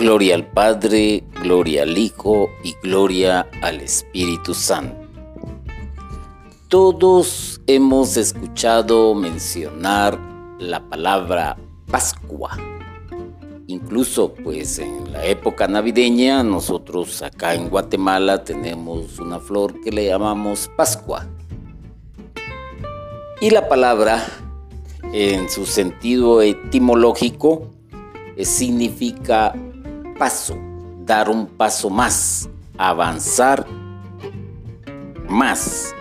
Gloria al Padre, gloria al Hijo y gloria al Espíritu Santo. Todos hemos escuchado mencionar la palabra Pascua. Incluso pues en la época navideña nosotros acá en Guatemala tenemos una flor que le llamamos Pascua. Y la palabra en su sentido etimológico significa paso, dar un paso más, avanzar más.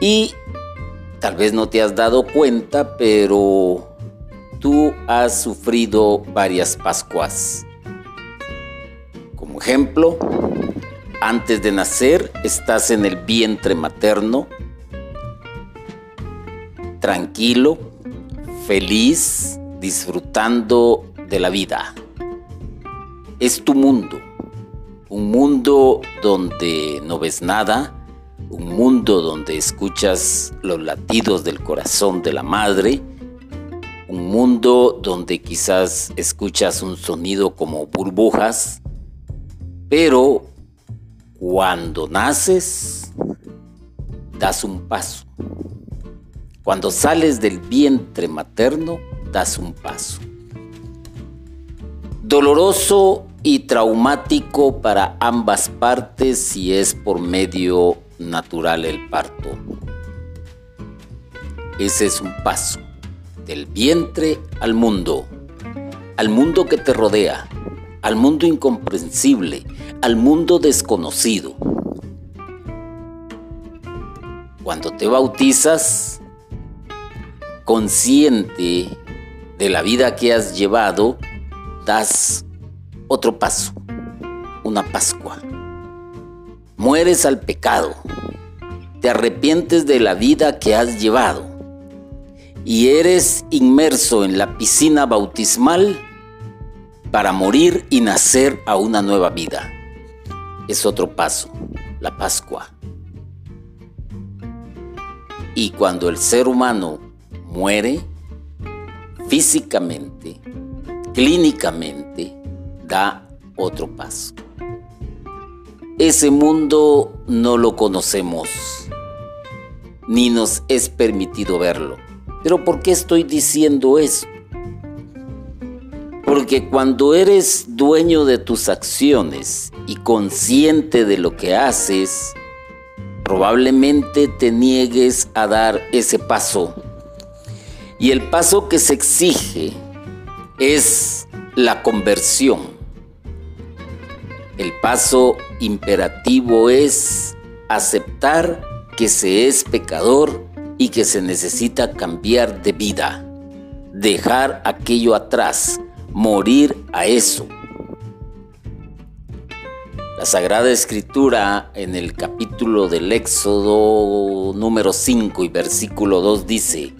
Y tal vez no te has dado cuenta, pero tú has sufrido varias Pascuas. Como ejemplo, antes de nacer estás en el vientre materno, tranquilo, feliz, disfrutando de la vida es tu mundo. Un mundo donde no ves nada, un mundo donde escuchas los latidos del corazón de la madre, un mundo donde quizás escuchas un sonido como burbujas, pero cuando naces, das un paso. Cuando sales del vientre materno, das un paso. Doloroso y traumático para ambas partes si es por medio natural el parto. Ese es un paso del vientre al mundo, al mundo que te rodea, al mundo incomprensible, al mundo desconocido. Cuando te bautizas, consciente de la vida que has llevado, das otro paso, una Pascua. Mueres al pecado, te arrepientes de la vida que has llevado y eres inmerso en la piscina bautismal para morir y nacer a una nueva vida. Es otro paso, la Pascua. Y cuando el ser humano muere físicamente, clínicamente, da otro paso. Ese mundo no lo conocemos, ni nos es permitido verlo. Pero ¿por qué estoy diciendo eso? Porque cuando eres dueño de tus acciones y consciente de lo que haces, probablemente te niegues a dar ese paso. Y el paso que se exige es la conversión. El paso imperativo es aceptar que se es pecador y que se necesita cambiar de vida, dejar aquello atrás, morir a eso. La Sagrada Escritura en el capítulo del Éxodo número 5 y versículo 2 dice,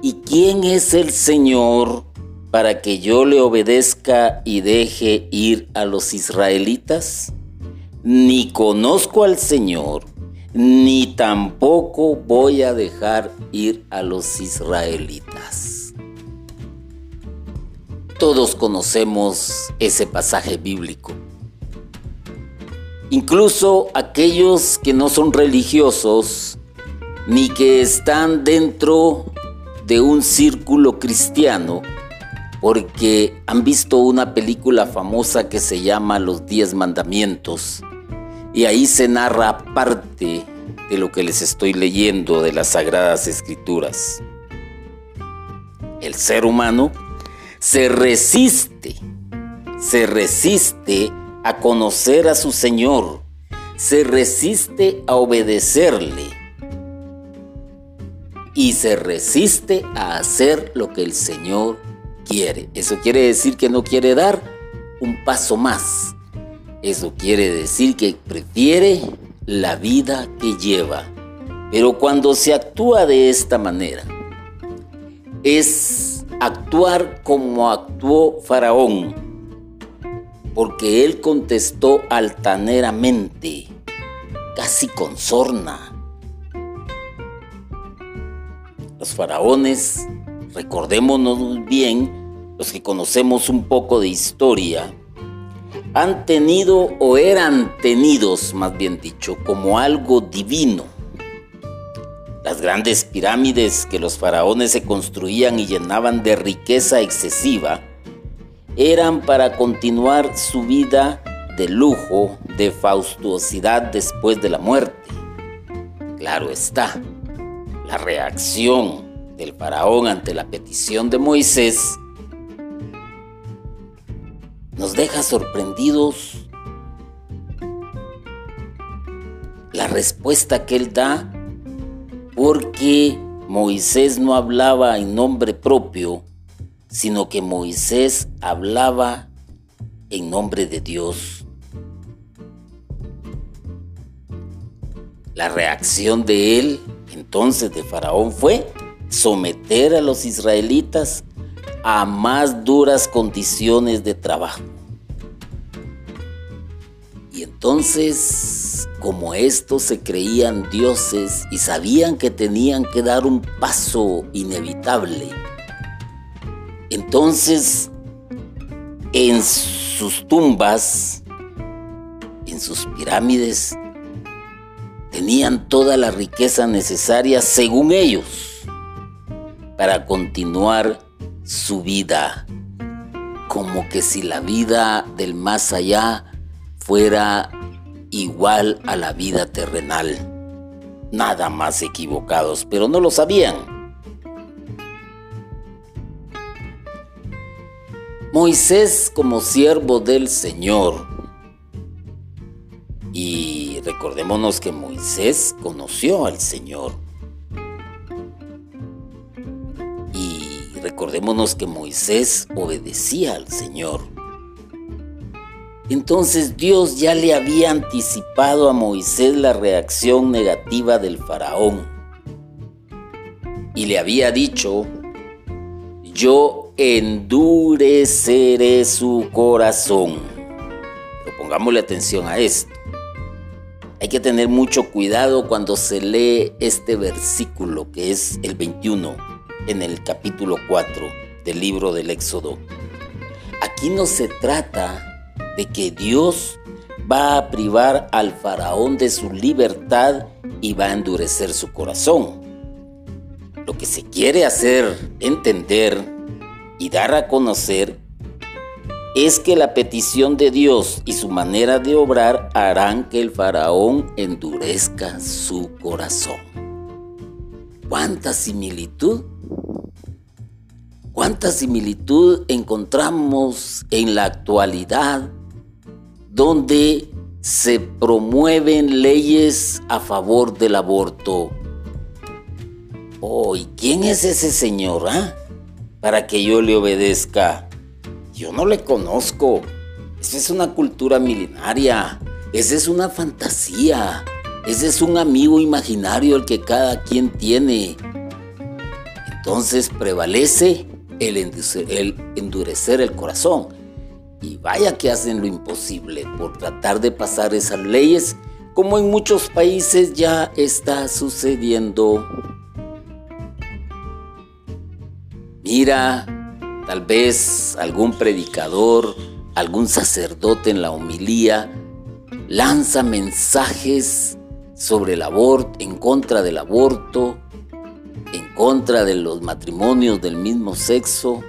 ¿y quién es el Señor para que yo le obedezca y deje ir a los israelitas? Ni conozco al Señor, ni tampoco voy a dejar ir a los israelitas. Todos conocemos ese pasaje bíblico. Incluso aquellos que no son religiosos ni que están dentro de un círculo cristiano porque han visto una película famosa que se llama Los Diez Mandamientos y ahí se narra parte de lo que les estoy leyendo de las Sagradas Escrituras. El ser humano se resiste, se resiste a conocer a su Señor, se resiste a obedecerle y se resiste a hacer lo que el Señor quiere. Eso quiere decir que no quiere dar un paso más. Eso quiere decir que prefiere la vida que lleva. Pero cuando se actúa de esta manera, es actuar como actuó Faraón, porque él contestó altaneramente, casi con sorna. Los faraones Recordémonos bien los que conocemos un poco de historia, han tenido o eran tenidos, más bien dicho, como algo divino. Las grandes pirámides que los faraones se construían y llenaban de riqueza excesiva eran para continuar su vida de lujo, de faustuosidad después de la muerte. Claro está, la reacción del faraón ante la petición de Moisés nos deja sorprendidos la respuesta que él da porque Moisés no hablaba en nombre propio, sino que Moisés hablaba en nombre de Dios. La reacción de él, entonces de Faraón, fue someter a los israelitas a más duras condiciones de trabajo. Y entonces, como estos se creían dioses y sabían que tenían que dar un paso inevitable, entonces en sus tumbas, en sus pirámides, tenían toda la riqueza necesaria según ellos para continuar su vida, como que si la vida del más allá fuera igual a la vida terrenal. Nada más equivocados, pero no lo sabían. Moisés como siervo del Señor. Y recordémonos que Moisés conoció al Señor. Recordémonos que Moisés obedecía al Señor. Entonces Dios ya le había anticipado a Moisés la reacción negativa del faraón. Y le había dicho, yo endureceré su corazón. Pero pongámosle atención a esto. Hay que tener mucho cuidado cuando se lee este versículo que es el 21 en el capítulo 4 del libro del Éxodo. Aquí no se trata de que Dios va a privar al faraón de su libertad y va a endurecer su corazón. Lo que se quiere hacer entender y dar a conocer es que la petición de Dios y su manera de obrar harán que el faraón endurezca su corazón. ¿Cuánta similitud? ¿Cuánta similitud encontramos en la actualidad donde se promueven leyes a favor del aborto? Oh, ¿y quién es ese señor, ah? Para que yo le obedezca. Yo no le conozco. Esa es una cultura milenaria. Esa es una fantasía. Ese es un amigo imaginario el que cada quien tiene. Entonces prevalece el endurecer, el corazón. Y vaya que hacen lo imposible por tratar de pasar esas leyes, como en muchos países ya está sucediendo. Mira, tal vez algún predicador, algún sacerdote en la homilía lanza mensajes sobre el aborto, en contra del aborto, en contra de los matrimonios del mismo sexo,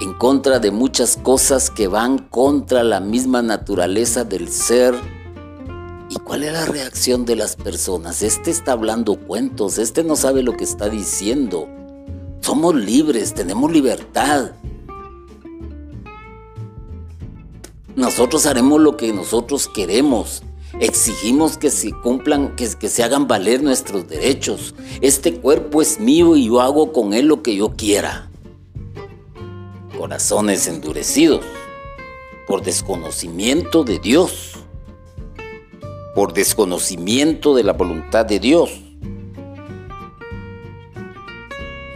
en contra de muchas cosas que van contra la misma naturaleza del ser. ¿Y cuál es la reacción de las personas? Este está hablando cuentos, este no sabe lo que está diciendo. Somos libres, tenemos libertad. Nosotros haremos lo que nosotros queremos. Exigimos que se cumplan, que, se hagan valer nuestros derechos. Este cuerpo es mío y yo hago con él lo que yo quiera. Corazones endurecidos por desconocimiento de Dios, por desconocimiento de la voluntad de Dios.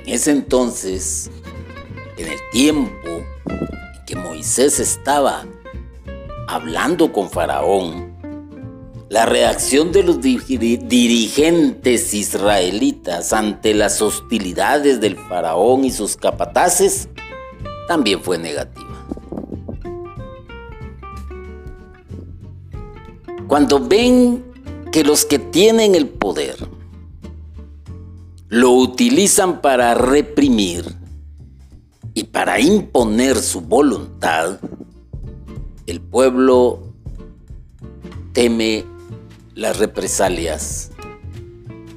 En ese entonces, en el tiempo en que Moisés estaba hablando con Faraón, la reacción de los dirigentes israelitas ante las hostilidades del faraón y sus capataces también fue negativa. Cuando ven que los que tienen el poder lo utilizan para reprimir y para imponer su voluntad, el pueblo teme las represalias,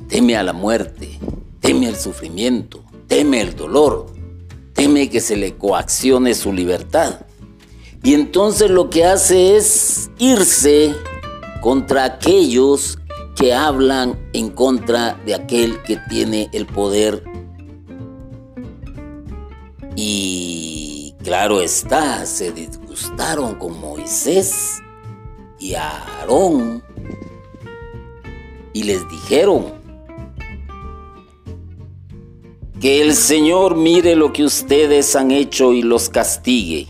teme a la muerte, teme al sufrimiento, teme el dolor, teme que se le coaccione su libertad. Y entonces lo que hace es irse contra aquellos que hablan en contra de aquel que tiene el poder. Y claro está, se disgustaron con Moisés y Aarón y les dijeron, que el Señor mire lo que ustedes han hecho y los castigue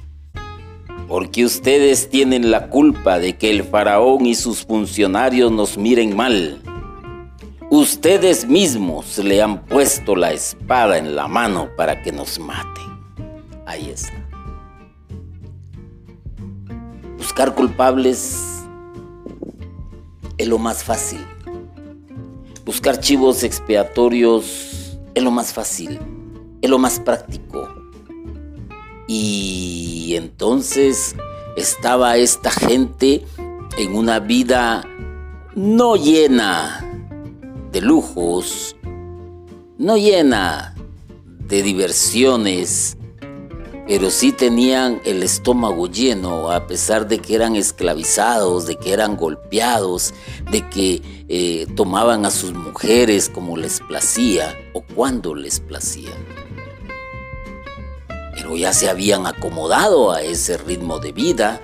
porque ustedes tienen la culpa de que el faraón y sus funcionarios nos miren mal. Ustedes mismos le han puesto la espada en la mano para que nos maten. Ahí está. Buscar culpables es lo más fácil. Buscar chivos expiatorios es lo más fácil, es lo más práctico. Y entonces estaba esta gente en una vida no llena de lujos, no llena de diversiones, pero sí tenían el estómago lleno, a pesar de que eran esclavizados, de que eran golpeados, de que eh, tomaban a sus mujeres como les placía o cuando les placía. Pero ya se habían acomodado a ese ritmo de vida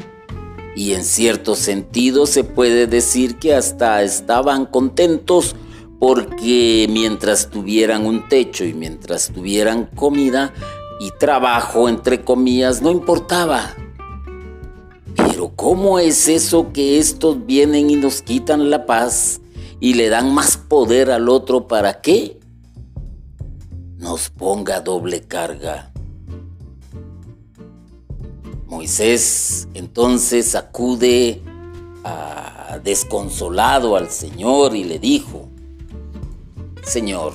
y en cierto sentido se puede decir que hasta estaban contentos porque mientras tuvieran un techo y mientras tuvieran comida y trabajo, entre comillas, no importaba. Pero ¿cómo es eso que estos vienen y nos quitan la paz y le dan más poder al otro para qué? Nos ponga doble carga. Moisés entonces acude a, desconsolado al Señor y le dijo, Señor,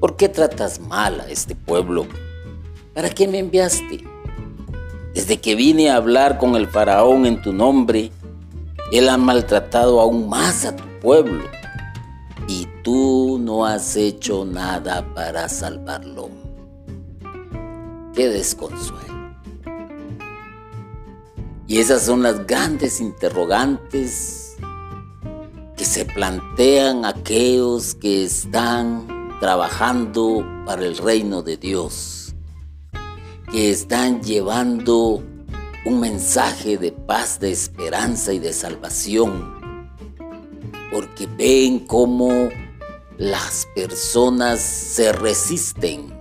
¿por qué tratas mal a este pueblo? ¿Para qué me enviaste? Desde que vine a hablar con el faraón en tu nombre, él ha maltratado aún más a tu pueblo y tú no has hecho nada para salvarlo. Qué desconsuelo. Y esas son las grandes interrogantes que se plantean aquellos que están trabajando para el reino de Dios, que están llevando un mensaje de paz, de esperanza y de salvación, porque ven cómo las personas se resisten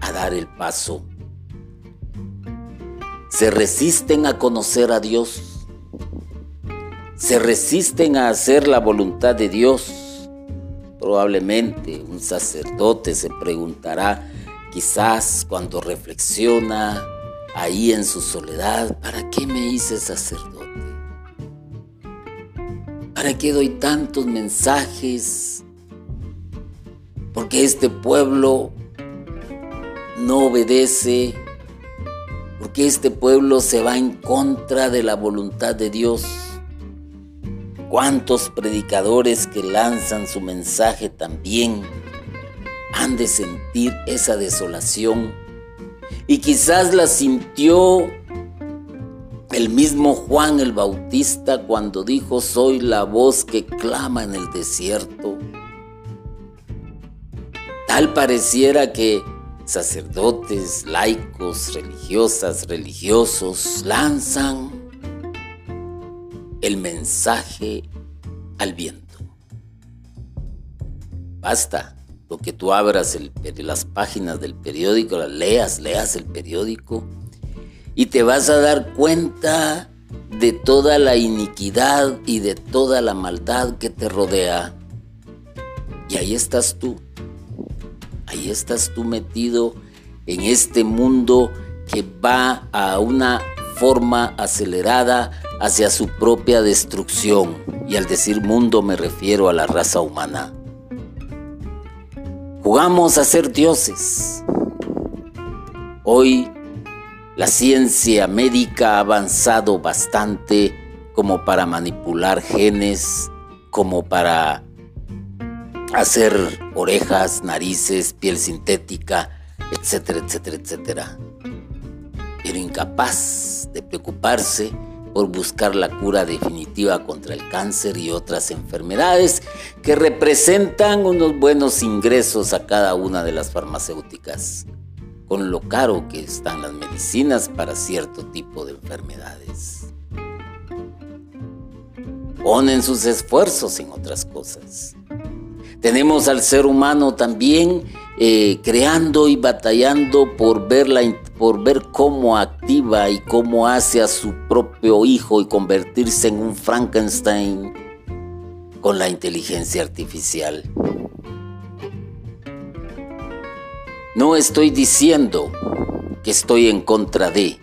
a dar el paso se resisten a conocer a Dios, se resisten a hacer la voluntad de Dios. Probablemente un sacerdote se preguntará, quizás cuando reflexiona ahí en su soledad, ¿para qué me hice sacerdote? ¿Para qué doy tantos mensajes? Porque este pueblo no obedece porque este pueblo se va en contra de la voluntad de Dios. ¿Cuántos predicadores que lanzan su mensaje también han de sentir esa desolación? Y quizás la sintió el mismo Juan el Bautista cuando dijo, soy la voz que clama en el desierto. Tal pareciera que sacerdotes, laicos, religiosas, religiosos lanzan el mensaje al viento. Basta lo que tú abras las páginas del periódico, las leas, leas el periódico y te vas a dar cuenta de toda la iniquidad y de toda la maldad que te rodea. Y ahí estás tú Ahí estás tú metido en este mundo que va a una forma acelerada hacia su propia destrucción. Y al decir mundo me refiero a la raza humana. Jugamos a ser dioses. Hoy la ciencia médica ha avanzado bastante como para manipular genes, como para hacer orejas, narices, piel sintética, etcétera, etcétera, etcétera. Pero incapaz de preocuparse por buscar la cura definitiva contra el cáncer y otras enfermedades que representan unos buenos ingresos a cada una de las farmacéuticas con lo caro que están las medicinas para cierto tipo de enfermedades. Ponen sus esfuerzos en otras cosas. Tenemos al ser humano también eh, creando y batallando por ver, por ver cómo activa y cómo hace a su propio hijo y convertirse en un Frankenstein con la inteligencia artificial. No estoy diciendo que estoy en contra de,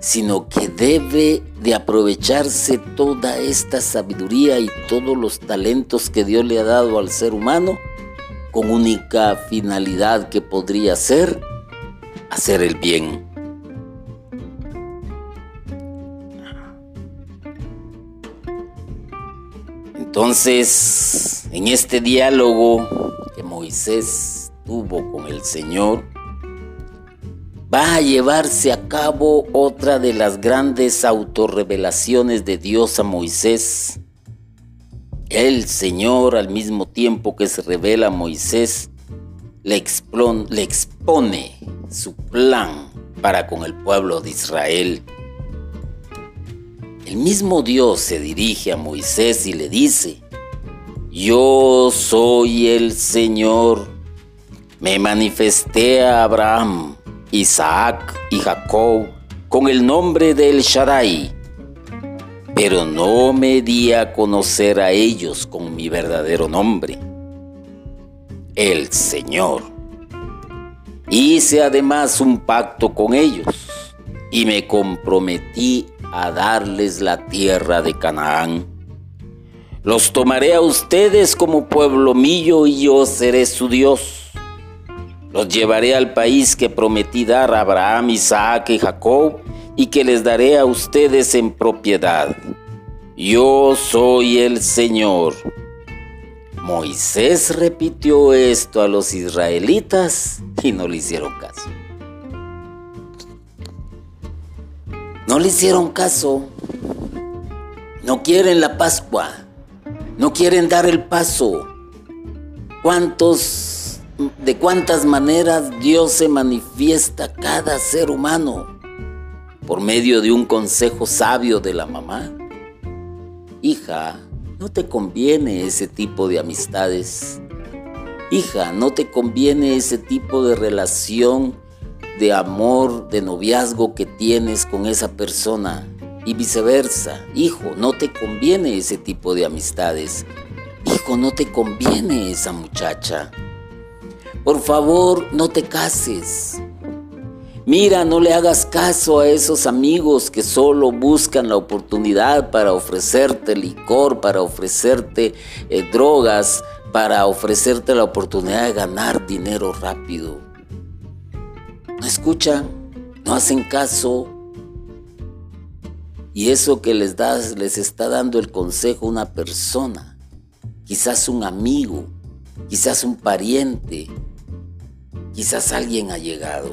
sino que debe de aprovecharse toda esta sabiduría y todos los talentos que Dios le ha dado al ser humano con única finalidad que podría ser hacer el bien. Entonces, en este diálogo que Moisés tuvo con el Señor, va a llevarse a cabo otra de las grandes autorrevelaciones de Dios a Moisés. El Señor, al mismo tiempo que se revela a Moisés, le, expone su plan para con el pueblo de Israel. El mismo Dios se dirige a Moisés y le dice, yo soy el Señor me manifesté a Abraham, Isaac y Jacob con el nombre del Shaddai, pero no me di a conocer a ellos con mi verdadero nombre, el Señor. Hice además un pacto con ellos y me comprometí a darles la tierra de Canaán. Los tomaré a ustedes como pueblo mío y yo seré su Dios los llevaré al país que prometí dar a Abraham, Isaac y Jacob y que les daré a ustedes en propiedad. Yo soy el Señor. Moisés repitió esto a los israelitas y no le hicieron caso. No le hicieron caso. No quieren la Pascua. No quieren dar el paso. ¿Cuántos de cuántas maneras Dios se manifiesta a cada ser humano por medio de un consejo sabio de la mamá. Hija, no te conviene ese tipo de amistades. Hija, no te conviene ese tipo de relación de amor, de noviazgo que tienes con esa persona. Y viceversa, hijo, no te conviene ese tipo de amistades. Hijo, no te conviene esa muchacha. Por favor, no te cases. Mira, no le hagas caso a esos amigos que solo buscan la oportunidad para ofrecerte licor, para ofrecerte eh, drogas, para ofrecerte la oportunidad de ganar dinero rápido. No escuchan, no hacen caso. Y eso que les das, les está dando el consejo una persona, quizás un amigo, quizás un pariente, Quizás alguien ha llegado,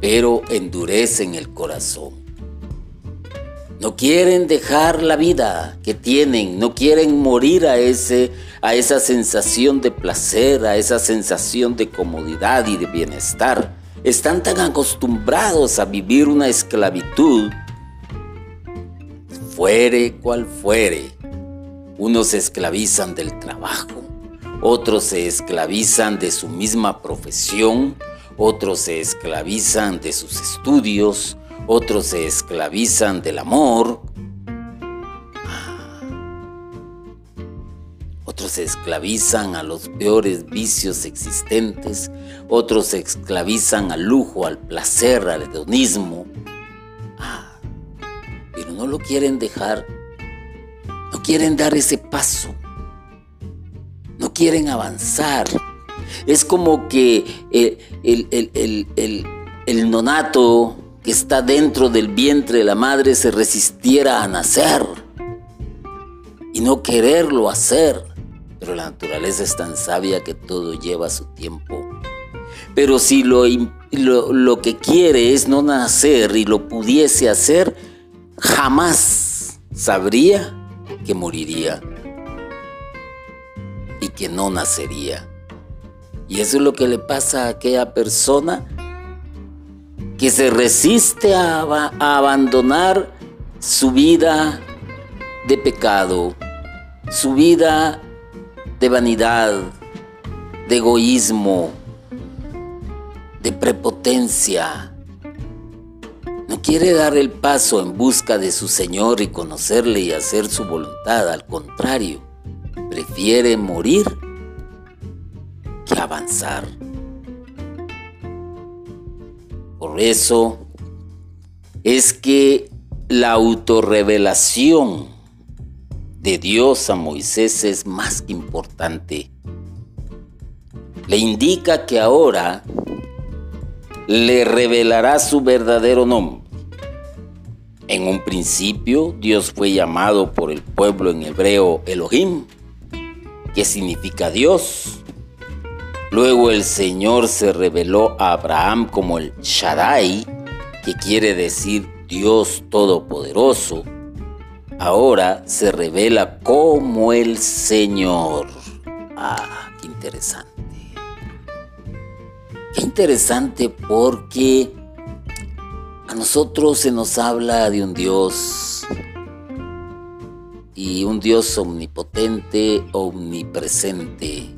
pero endurecen el corazón. No quieren dejar la vida que tienen, no quieren morir a, ese, a esa sensación de placer, a esa sensación de comodidad y de bienestar. Están tan acostumbrados a vivir una esclavitud, fuere cual fuere. Unos se esclavizan del trabajo, otros se esclavizan de su misma profesión, otros se esclavizan de sus estudios, otros se esclavizan del amor, otros se esclavizan a los peores vicios existentes, otros se esclavizan al lujo, al placer, al hedonismo. Ah, pero no lo quieren dejar, no quieren dar ese paso, no quieren avanzar. Es como que el, el nonato que está dentro del vientre de la madre se resistiera a nacer y no quererlo hacer. Pero la naturaleza es tan sabia que todo lleva su tiempo. Pero si lo, lo, que quiere es no nacer y lo pudiese hacer, jamás sabría que moriría y que no nacería. Y eso es lo que le pasa a aquella persona que se resiste a, a abandonar su vida de pecado, su vida de vanidad, de egoísmo, de prepotencia. No quiere dar el paso en busca de su Señor y conocerle y hacer su voluntad. Al contrario, prefiere morir que avanzar. Por eso es que la autorrevelación de Dios a Moisés es más que importante. Le indica que ahora le revelará su verdadero nombre. En un principio, Dios fue llamado por el pueblo en hebreo Elohim, que significa Dios. Luego el Señor se reveló a Abraham como el Shaddai, que quiere decir Dios Todopoderoso ahora se revela como el Señor. Ah, qué interesante. Qué interesante porque a nosotros se nos habla de un Dios y un Dios omnipotente, omnipresente,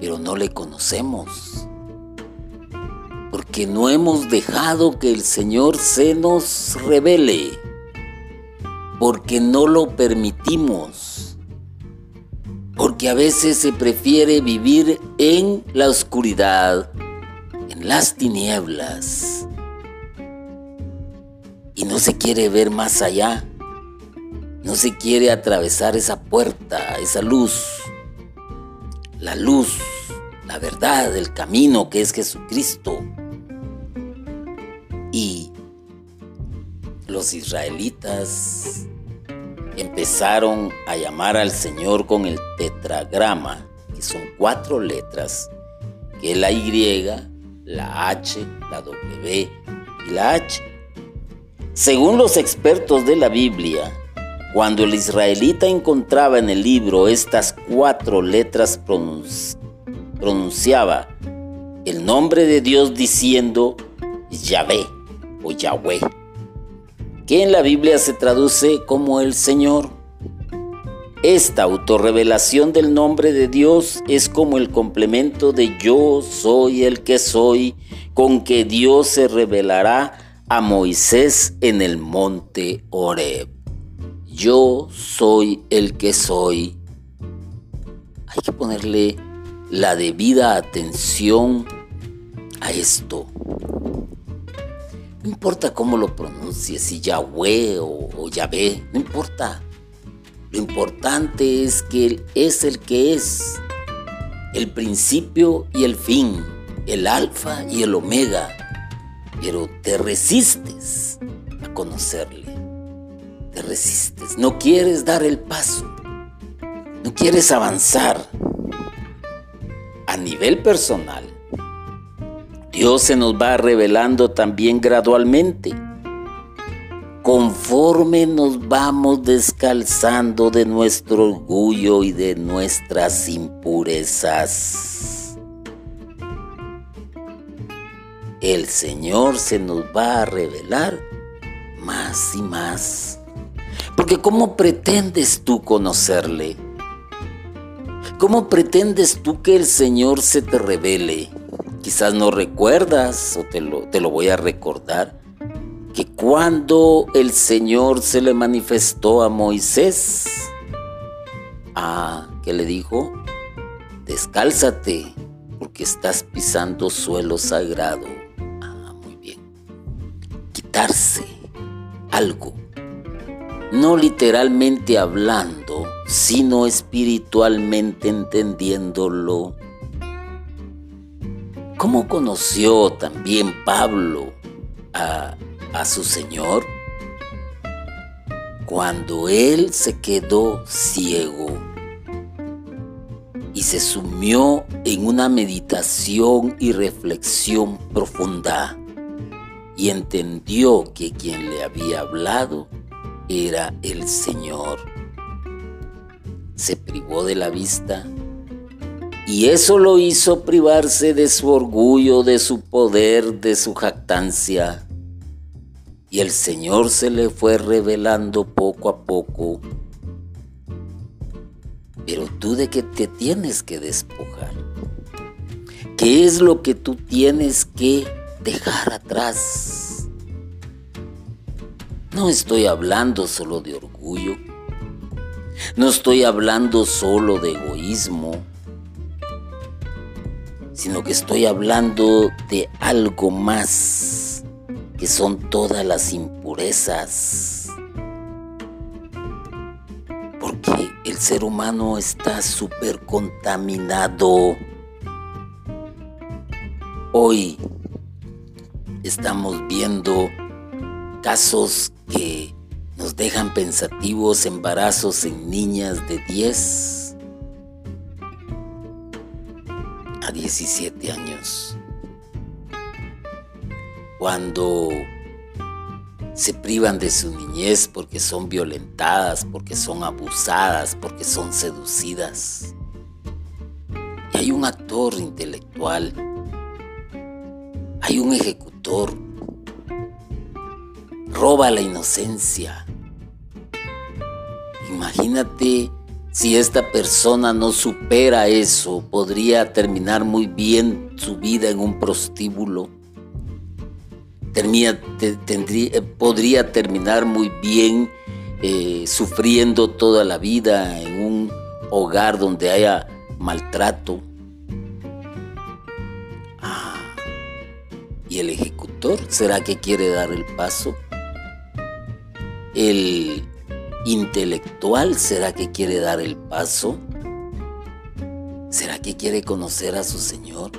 pero no le conocemos. Porque no hemos dejado que el Señor se nos revele porque no lo permitimos. Porque a veces se prefiere vivir en la oscuridad, en las tinieblas. Y no se quiere ver más allá. No se quiere atravesar esa puerta, esa luz. La luz, la verdad, el camino que es Jesucristo. Y los israelitas empezaron a llamar al Señor con el tetragrama, que son cuatro letras, que es la Y, la H, la W y la H. Según los expertos de la Biblia, cuando el israelita encontraba en el libro estas cuatro letras, pronunciaba el nombre de Dios diciendo Yahvé o Yahweh que en la Biblia se traduce como el Señor. Esta autorrevelación del nombre de Dios es como el complemento de yo soy el que soy, con que Dios se revelará a Moisés en el monte Horeb. Yo soy el que soy. Hay que ponerle la debida atención a esto. No importa cómo lo pronuncies, si Yahweh o, o Yahvé, no importa. Lo importante es que Él es el que es, el principio y el fin, el alfa y el omega. Pero te resistes a conocerle. Te resistes. No quieres dar el paso. No quieres avanzar. A nivel personal, Dios se nos va revelando también gradualmente, conforme nos vamos descalzando de nuestro orgullo y de nuestras impurezas. El Señor se nos va a revelar más y más. Porque ¿cómo pretendes tú conocerle? ¿Cómo pretendes tú que el Señor se te revele? quizás no recuerdas o te lo, te lo voy a recordar, que cuando el Señor se le manifestó a Moisés, Ah, ¿qué le dijo? Descálzate, porque estás pisando suelo sagrado. Ah, muy bien. Quitarse algo. No literalmente hablando, sino espiritualmente entendiéndolo. ¿Cómo conoció también Pablo a, a su Señor? Cuando él se quedó ciego y se sumió en una meditación y reflexión profunda y entendió que quien le había hablado era el Señor. Se privó de la vista y eso lo hizo privarse de su orgullo, de su poder, de su jactancia. Y el Señor se le fue revelando poco a poco pero tú de qué te tienes que despojar. ¿Qué es lo que tú tienes que dejar atrás? No estoy hablando solo de orgullo. No estoy hablando solo de egoísmo. Sino que estoy hablando de algo más, que son todas las impurezas el ser humano está súper contaminado. Hoy estamos viendo casos que nos dejan pensativos, embarazos en niñas de 10 a 17 años. Cuando se privan de su niñez porque son violentadas, porque son abusadas, porque son seducidas. Y hay un actor intelectual, hay un ejecutor, roba la inocencia. Imagínate si esta persona no supera eso, podría terminar muy bien su vida en un prostíbulo eh, podría terminar muy bien eh, sufriendo toda la vida en un hogar donde haya maltrato. Ah, ¿y el ejecutor será que quiere dar el paso? ¿El intelectual será que quiere dar el paso? ¿Será que quiere conocer a su Señor?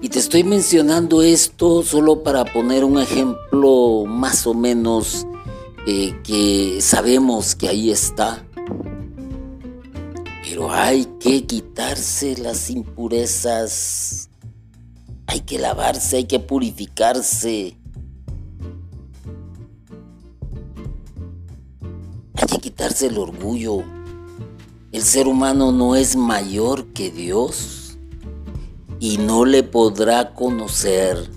Y te estoy mencionando esto solo para poner un ejemplo más o menos eh, que sabemos que ahí está. Pero hay que quitarse las impurezas. Hay que lavarse, hay que purificarse. Quitarse el orgullo. El ser humano no es mayor que Dios y no le podrá conocer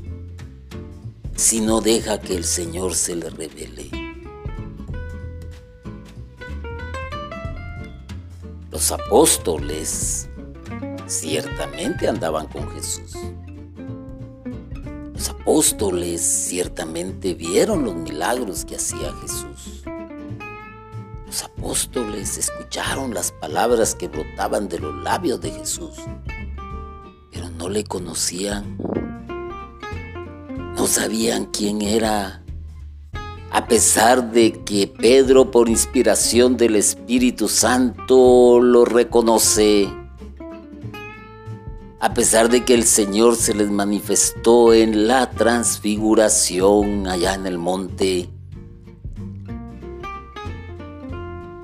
si no deja que el Señor se le revele. Los apóstoles ciertamente andaban con Jesús. Los apóstoles ciertamente vieron los milagros que hacía Jesús. Los apóstoles escucharon las palabras que brotaban de los labios de Jesús no le conocían, no sabían quién era, a pesar de que Pedro por inspiración del Espíritu Santo lo reconoce, a pesar de que el Señor se les manifestó en la transfiguración allá en el monte.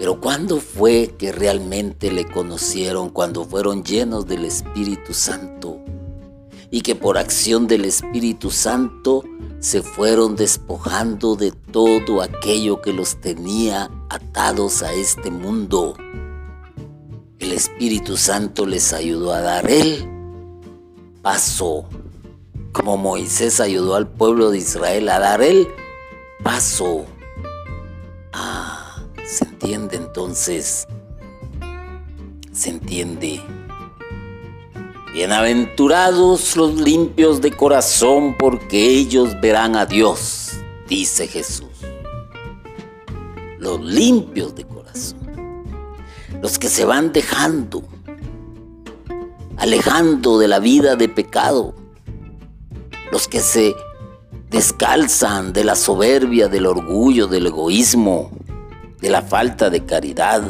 Pero ¿cuándo fue que realmente le conocieron? Cuando fueron llenos del Espíritu Santo y que por acción del Espíritu Santo se fueron despojando de todo aquello que los tenía atados a este mundo. El Espíritu Santo les ayudó a dar el paso, como Moisés ayudó al pueblo de Israel a dar el paso. Ah, se entiende entonces, se entiende Bienaventurados los limpios de corazón, porque ellos verán a Dios, dice Jesús. Los limpios de corazón. los que se van dejando, alejando de la vida de pecado, los que se descalzan de la soberbia, del orgullo, del egoísmo, de la falta de caridad.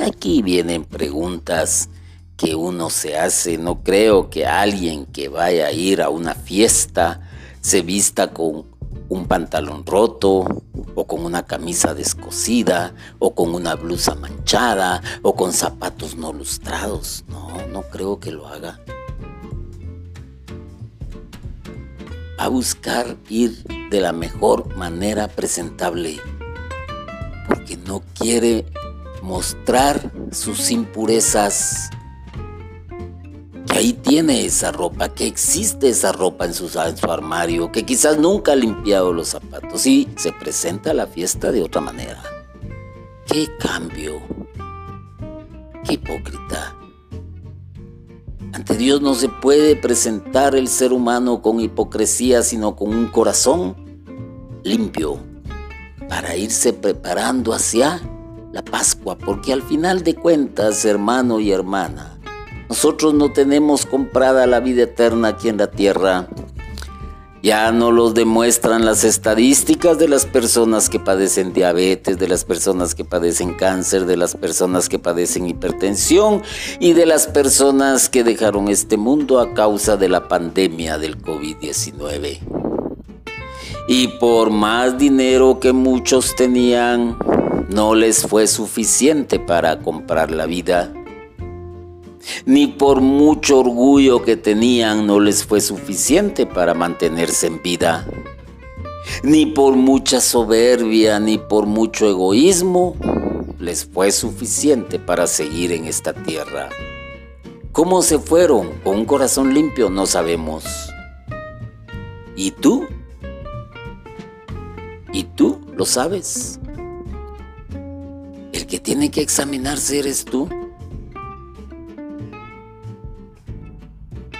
Aquí vienen preguntas que uno se hace. No creo que alguien que vaya a ir a una fiesta se vista con un pantalón roto o con una camisa descosida o con una blusa manchada o con zapatos no lustrados. No, no creo que lo haga. A buscar ir de la mejor manera presentable porque no quiere mostrar sus impurezas ahí tiene esa ropa, que existe esa ropa en su, armario, que quizás nunca ha limpiado los zapatos y se presenta a la fiesta de otra manera. ¡Qué cambio! ¡Qué hipócrita! Ante Dios no se puede presentar el ser humano con hipocresía, sino con un corazón limpio para irse preparando hacia la Pascua, porque al final de cuentas, hermano y hermana, nosotros no tenemos comprada la vida eterna aquí en la tierra. Ya no lo demuestran las estadísticas de las personas que padecen diabetes, de las personas que padecen cáncer, de las personas que padecen hipertensión y de las personas que dejaron este mundo a causa de la pandemia del COVID-19. Y por más dinero que muchos tenían, no les fue suficiente para comprar la vida ni por mucho orgullo que tenían no les fue suficiente para mantenerse en vida, ni por mucha soberbia, ni por mucho egoísmo les fue suficiente para seguir en esta tierra. ¿Cómo se fueron con un corazón limpio? No sabemos. ¿Y tú? ¿Y tú lo sabes? El que tiene que examinarse eres tú.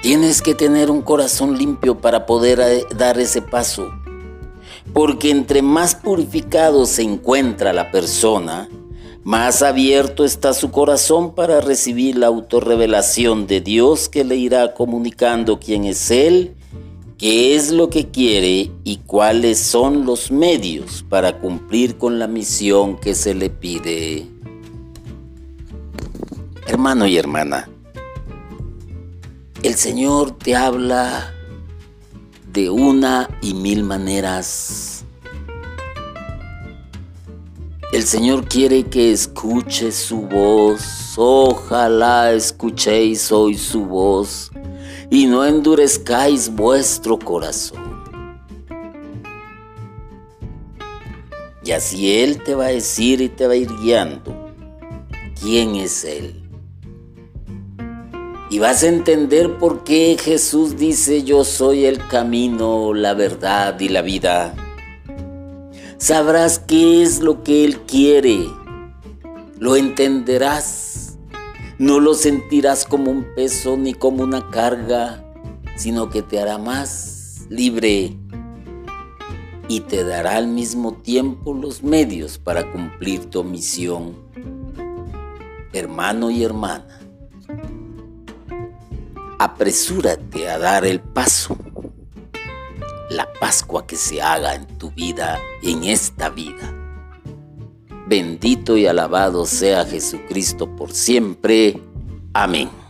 Tienes que tener un corazón limpio para poder eh, dar ese paso. Porque entre más purificado se encuentra la persona, más abierto está su corazón para recibir la autorrevelación de Dios que le irá comunicando quién es Él, qué es lo que quiere y cuáles son los medios para cumplir con la misión que se le pide. Hermano y hermana, el Señor te habla de una y mil maneras. El Señor quiere que escuches su voz. Ojalá escuchéis hoy su voz y no endurezcáis vuestro corazón. Y así Él te va a decir y te va a ir guiando quién es Él. Y vas a entender por qué Jesús dice yo soy el camino, la verdad y la vida. Sabrás qué es lo que Él quiere. Lo entenderás. No lo sentirás como un peso ni como una carga, sino que te hará más libre y te dará al mismo tiempo los medios para cumplir tu misión. Hermano y hermana, apresúrate a dar el paso. La Pascua que se haga en tu vida, en esta vida. Bendito y alabado sea Jesucristo por siempre. Amén.